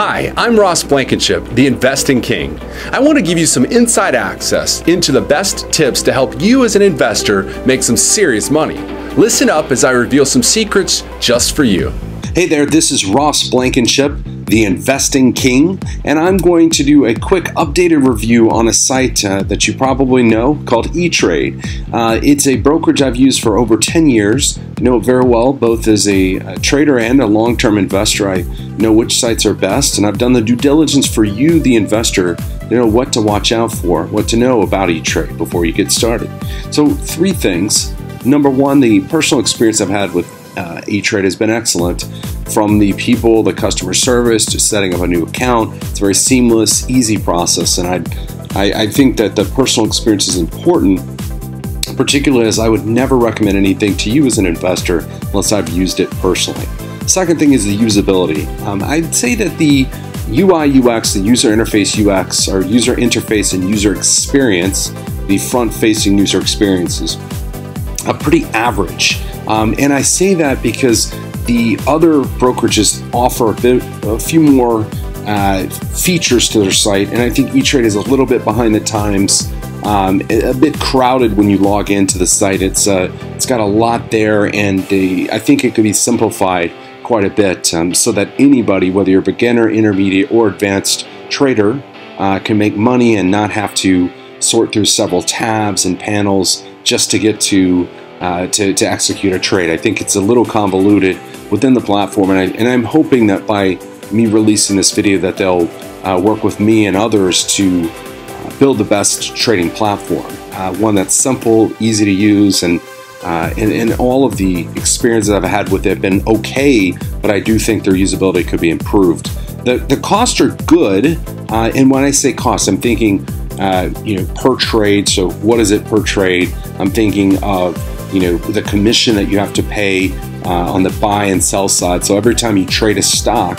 Hi, I'm Ross Blankenship, the Investing King. I want to give you some inside access into the best tips to help you as an investor make some serious money. Listen up as I reveal some secrets just for you. Hey there, this is Ross Blankenship, the Investing King, and I'm going to do a quick updated review on a site uh, that you probably know called E-Trade. Uh, it's a brokerage I've used for over 10 years. I know it very well, both as a, a trader and a long-term investor. I know which sites are best, and I've done the due diligence for you, the investor, to know what to watch out for, what to know about E-Trade before you get started. So three things. Number one, the personal experience I've had with uh, E-Trade has been excellent. From the people, the customer service, to setting up a new account, it's a very seamless, easy process, and I, I, I think that the personal experience is important, particularly as I would never recommend anything to you as an investor unless I've used it personally. Second thing is the usability. Um, I'd say that the UI UX, the user interface UX, or user interface and user experience, the front-facing user experiences, are pretty average. Um, and I say that because the other brokerages offer a, bit, a few more uh, features to their site, and I think E-Trade is a little bit behind the times. Um, a bit crowded when you log into the site. It's uh, it's got a lot there, and I think it could be simplified quite a bit um, so that anybody, whether you're a beginner, intermediate, or advanced trader, uh, can make money and not have to sort through several tabs and panels just to get to uh, to, to execute a trade. I think it's a little convoluted within the platform, and, I, and I'm hoping that by me releasing this video that they'll uh, work with me and others to uh, build the best trading platform. Uh, one that's simple, easy to use, and, uh, and, and all of the experiences I've had with it have been okay, but I do think their usability could be improved. The, the costs are good, uh, and when I say costs, I'm thinking you know per trade. So what is it per trade? I'm thinking of you know the commission that you have to pay uh, on the buy and sell side. So every time you trade a stock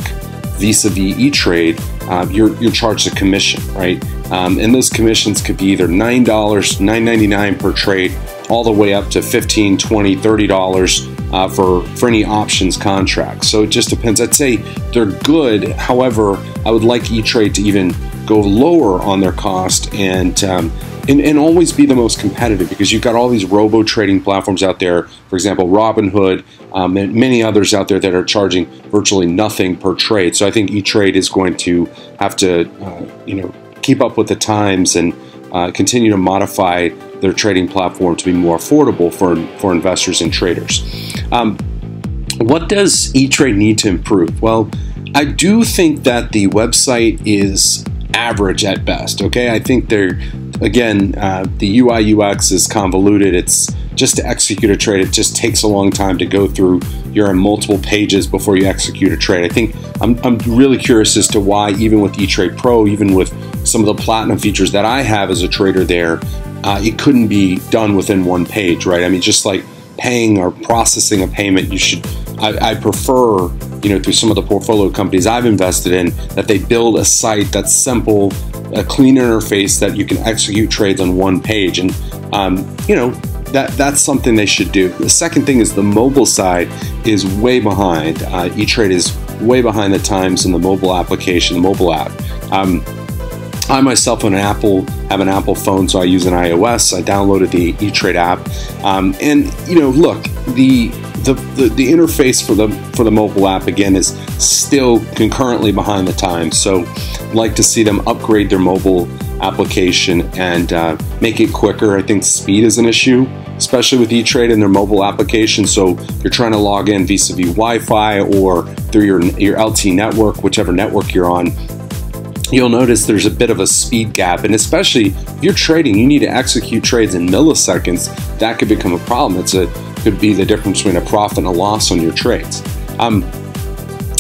vis-a-vis E-Trade, uh, you're, you're charged a commission, right? Um, and those commissions could be either $9, $9.99 per trade, all the way up to $15, $20, $30 uh, for, for any options contracts. So it just depends. I'd say they're good. However, I would like E-Trade to even go lower on their cost and um, and, and always be the most competitive because you've got all these robo trading platforms out there. For example, Robinhood um, and many others out there that are charging virtually nothing per trade. So I think E-Trade is going to have to, uh, you know, keep up with the times and uh, continue to modify their trading platform to be more affordable for for investors and traders. Um, what does E-Trade need to improve? Well, I do think that the website is average at best. Okay, I think they're again uh, the UI UX is convoluted. It's just to execute a trade. It just takes a long time to go through. You're on multiple pages before you execute a trade. I think I'm, I'm really curious as to why, even with eTrade Pro, even with some of the platinum features that I have as a trader there, uh, it couldn't be done within one page, right? I mean, just like paying or processing a payment, you should. I, I prefer you know, through some of the portfolio companies I've invested in, that they build a site that's simple, a clean interface that you can execute trades on one page. And, um, you know, that, that's something they should do. The second thing is the mobile side is way behind. Uh, E-Trade is way behind the times in the mobile application, the mobile app. Um, I myself on an Apple have an Apple phone, so I use an iOS. I downloaded the E-Trade app, um, and you know, look, the the, the, the, interface for the for the mobile app again is still concurrently behind the times. So, I'd like to see them upgrade their mobile application and uh, make it quicker. I think speed is an issue, especially with E-Trade and their mobile application. So you're trying to log in vis-a-vis Wi-Fi or through your your LTE network, whichever network you're on. You'll notice there's a bit of a speed gap, and especially if you're trading, you need to execute trades in milliseconds. That could become a problem. It's a could be the difference between a profit and a loss on your trades. Um,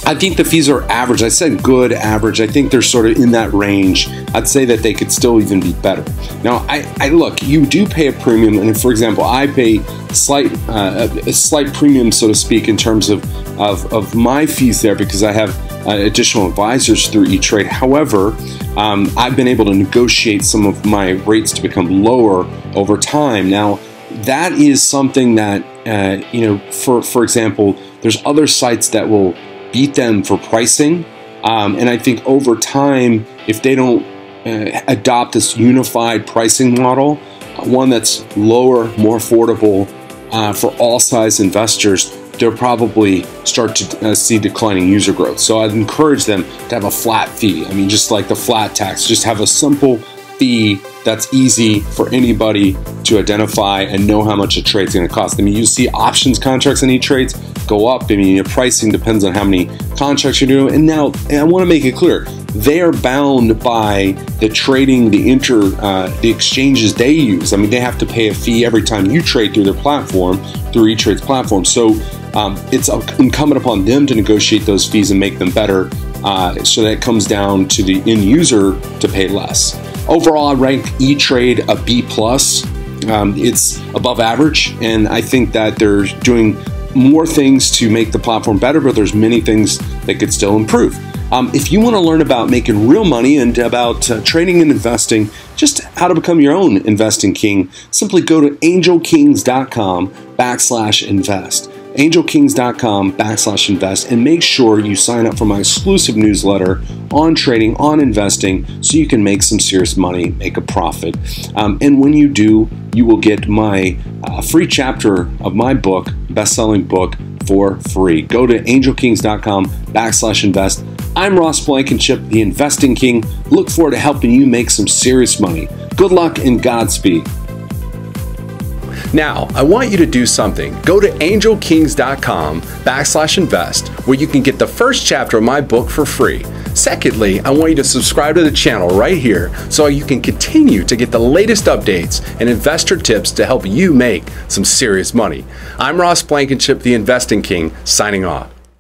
I think the fees are average. I said good, average. I think they're sort of in that range. I'd say that they could still even be better. Now, I, I look, you do pay a premium, and for example, I pay slight uh, a slight premium, so to speak, in terms of of, of my fees there because I have uh, additional advisors through E-Trade. However, um, I've been able to negotiate some of my rates to become lower over time. Now, that is something that uh, you know for for example there's other sites that will beat them for pricing Um, and I think over time, if they don't uh, adopt this unified pricing model, uh, one that's lower, more affordable uh, for all size investors, they'll probably start to uh, see declining user growth. So I'd encourage them to have a flat fee. I mean, just like the flat tax, just have a simple fee that's easy for anybody to identify and know how much a trade's going to cost. I mean, you see options contracts in E-Trades go up. I mean, your pricing depends on how many contracts you're doing. And now, and I want to make it clear, they are bound by the trading, the inter, uh, the exchanges they use. I mean, they have to pay a fee every time you trade through their platform, through E-Trade's platform. So um, it's incumbent upon them to negotiate those fees and make them better. Uh, so that it comes down to the end user to pay less. Overall, I rank E-Trade a B plus. Um, it's above average, and I think that they're doing more things to make the platform better, but there's many things that could still improve. Um, if you want to learn about making real money and about uh, trading and investing, just how to become your own investing king, simply go to angelkings.com backslash invest angelkings.com backslash invest and make sure you sign up for my exclusive newsletter on trading, on investing, so you can make some serious money, make a profit. Um, and when you do, you will get my uh, free chapter of my book, best-selling book, for free. Go to angelkings.com backslash invest. I'm Ross Blankenship, the Investing King. Look forward to helping you make some serious money. Good luck and Godspeed. Now, I want you to do something. Go to angelkings.com backslash invest where you can get the first chapter of my book for free. Secondly, I want you to subscribe to the channel right here so you can continue to get the latest updates and investor tips to help you make some serious money. I'm Ross Blankenship, the Investing King, signing off.